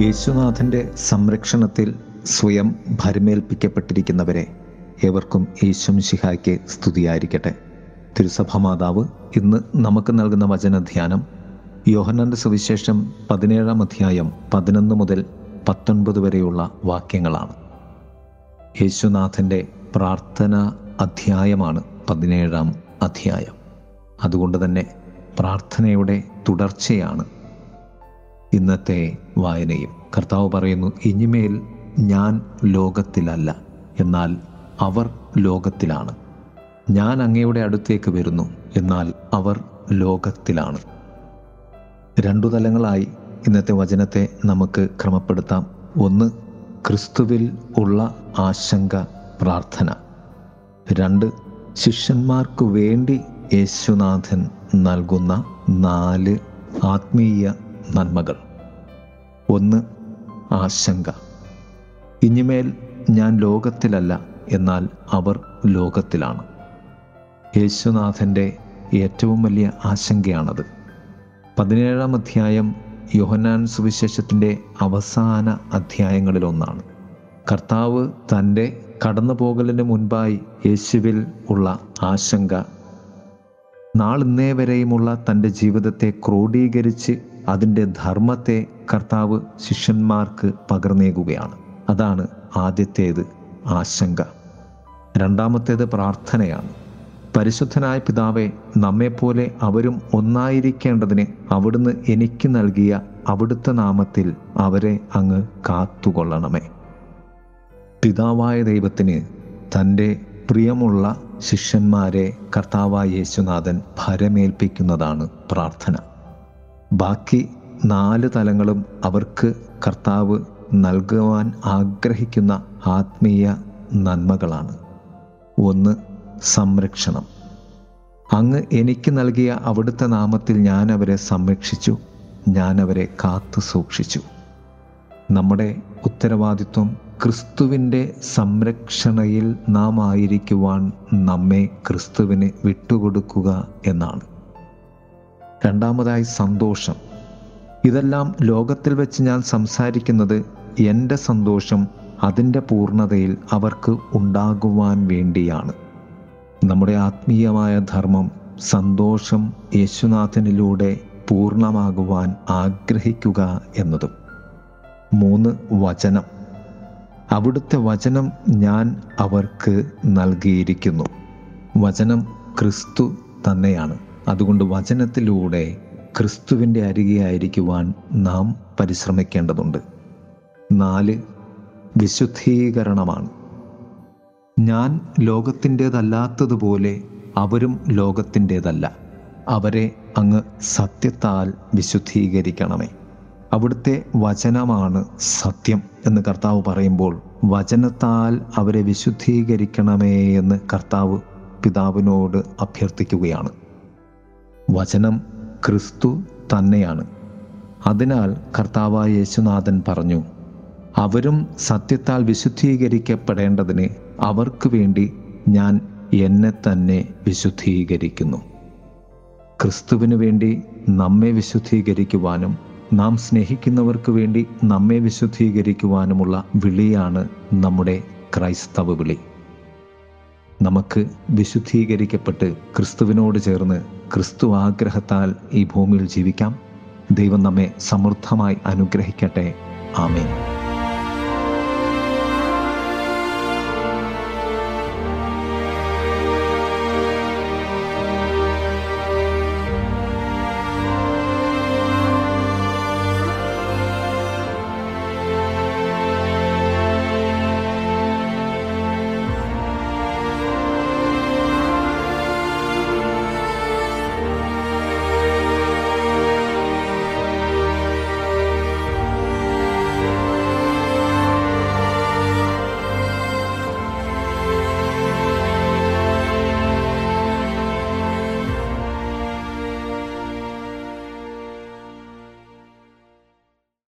യേശുനാഥന്റെ സംരക്ഷണത്തിൽ സ്വയം ഭരമേൽപ്പിക്കപ്പെട്ടിരിക്കുന്നവരെ ഏവർക്കും യേശുംശിഹായ്ക്ക് സ്തുതിയായിരിക്കട്ടെ. തിരുസഭ മാതാവ് ഇന്ന് നമുക്ക് നൽകുന്ന വചനധ്യാനം യോഹന്നാന്റെ സുവിശേഷം പതിനേഴാം അധ്യായം പതിനൊന്ന് മുതൽ പത്തൊൻപത് വരെയുള്ള വാക്യങ്ങളാണ്. യേശുനാഥന്റെ പ്രാർത്ഥന അധ്യായമാണ് പതിനേഴാം അധ്യായം. അതുകൊണ്ട് തന്നെ പ്രാർത്ഥനയുടെ തുടർച്ചയാണ് ഇന്നത്തെ വായനയും. കർത്താവ് പറയുന്നു ഇനിമേൽ ഞാൻ ലോകത്തിലല്ല എന്നാൽ അവർ ലോകത്തിലാണ്. ഞാൻ അങ്ങയുടെ അടുത്തേക്ക് വരുന്നു എന്നാൽ അവർ ലോകത്തിലാണ്. രണ്ടു തലങ്ങളായി ഇന്നത്തെ വചനത്തെ നമുക്ക് ക്രമപ്പെടുത്താം. ഒന്ന് ക്രിസ്തുവിൽ ഉള്ള ആശങ്ക പ്രാർത്ഥന. രണ്ട് ശിഷ്യന്മാർക്ക് വേണ്ടി യേശുനാഥൻ നൽകുന്ന നാല് ആത്മീയ നന്മകൾ. ഒന്ന് ആശങ്ക. ഇനിമേൽ ഞാൻ ലോകത്തിലല്ല എന്നാൽ അവർ ലോകത്തിലാണ്. യേശുനാഥന്റെ ഏറ്റവും വലിയ ആശങ്കയാണത്. പതിനേഴാം അധ്യായം യോഹനാൻ സുവിശേഷത്തിന്റെ അവസാന അധ്യായങ്ങളിലൊന്നാണ്. കർത്താവ് തന്റെ കടന്നുപോകലിന് മുൻപായി യേശുവിൽ ഉള്ള ആശങ്ക. നാളിന്നേ വരെയുമുള്ള തന്റെ ജീവിതത്തെ ക്രോഡീകരിച്ച് അതിന്റെ ധർമ്മത്തെ കർത്താവ് ശിഷ്യന്മാർക്ക് പകർന്നേകുകയാണ്. അതാണ് ആദ്യത്തേത് ആശങ്ക. രണ്ടാമത്തേത് പ്രാർത്ഥനയാണ്. പരിശുദ്ധനായ പിതാവെ നമ്മെപ്പോലെ അവരും ഒന്നായിരിക്കേണ്ടതിന് അവിടുന്ന് എനിക്ക് നൽകിയ അവിടുത്തെ നാമത്തിൽ അവരെ അങ്ങ് കാത്തുകൊള്ളണമേ. പിതാവായ ദൈവത്തിന് തന്റെ പ്രിയമുള്ള ശിഷ്യന്മാരെ കർത്താവായ യേശുനാഥൻ ഭരമേൽപ്പിക്കുന്നതാണ് പ്രാർത്ഥന. ബാക്കി നാല് തലങ്ങളും അവർക്ക് കർത്താവ് നൽകുവാൻ ആഗ്രഹിക്കുന്ന ആത്മീയ നന്മകളാണ്. ഒന്ന് സംരക്ഷണം. അങ്ങ് എനിക്ക് നൽകിയ അവിടുത്തെ നാമത്തിൽ ഞാൻ അവരെ സംരക്ഷിച്ചു ഞാൻ അവരെ കാത്തു സൂക്ഷിച്ചു. നമ്മുടെ ഉത്തരവാദിത്വം ക്രിസ്തുവിന്റെ സംരക്ഷണയിൽ നാം ആയിരിക്കുവാൻ നമ്മെ ക്രിസ്തുവിന് വിട്ടുകൊടുക്കുക എന്നാണ്. രണ്ടാമതായി സന്തോഷം. ഇതെല്ലാം ലോകത്തിൽ വെച്ച് ഞാൻ സംസാരിക്കുന്നത് എന്റെ സന്തോഷം അതിന്റെ പൂർണതയിൽ അവർക്ക് ഉണ്ടാകുവാൻ വേണ്ടിയാണ്. നമ്മുടെ ആത്മീയമായ ധർമ്മം സന്തോഷം യേശുനാഥനിലൂടെ പൂർണമാകുവാൻ ആഗ്രഹിക്കുക എന്നതും. മൂന്ന് വചനം. അവിടുത്തെ വചനം ഞാൻ അവർക്ക് നൽകിയിരിക്കുന്നു. വചനം ക്രിസ്തു തന്നെയാണ്. അതുകൊണ്ട് വചനത്തിലൂടെ ക്രിസ്തുവിന്റെ അരികെ ആയിരിക്കുവാൻ നാം പരിശ്രമിക്കേണ്ടതുണ്ട്. നാല് വിശുദ്ധീകരണമാണ്. ഞാൻ ലോകത്തിന്റേതല്ലാത്തതുപോലെ അവരും ലോകത്തിന്റേതല്ല. അവരെ അങ്ങ് സത്യത്താൽ വിശുദ്ധീകരിക്കണമേ. അവിടുത്തെ വചനമാണ് സത്യം എന്ന് കർത്താവ് പറയുമ്പോൾ വചനത്താൽ അവരെ വിശുദ്ധീകരിക്കണമേ എന്ന് കർത്താവ് പിതാവിനോട് അഭ്യർത്ഥിക്കുകയാണ്. വചനം ക്രിസ്തു തന്നെയാണ്. അതിനാൽ കർത്താവായ യേശുനാഥൻ പറഞ്ഞു അവരും സത്യത്താൽ വിശുദ്ധീകരിക്കപ്പെടേണ്ടതിന് അവർക്ക് വേണ്ടി ഞാൻ എന്നെ തന്നെ വിശുദ്ധീകരിക്കുന്നു. ക്രിസ്തുവിന് വേണ്ടി നമ്മെ വിശുദ്ധീകരിക്കുവാനും നാം സ്നേഹിക്കുന്നവർക്ക് വേണ്ടി നമ്മെ വിശുദ്ധീകരിക്കുവാനുമുള്ള വിളിയാണ് നമ്മുടെ ക്രൈസ്തവ വിളി. നമുക്ക് വിശുദ്ധീകരിക്കപ്പെട്ട് ക്രിസ്തുവിനോട് ചേർന്ന് ക്രിസ്തു ആഗ്രഹത്താൽ ഈ ഭൂമിയിൽ ജീവിക്കാം. ദൈവം നമ്മെ സമൃദ്ധമായി അനുഗ്രഹിക്കട്ടെ. ആമേൻ.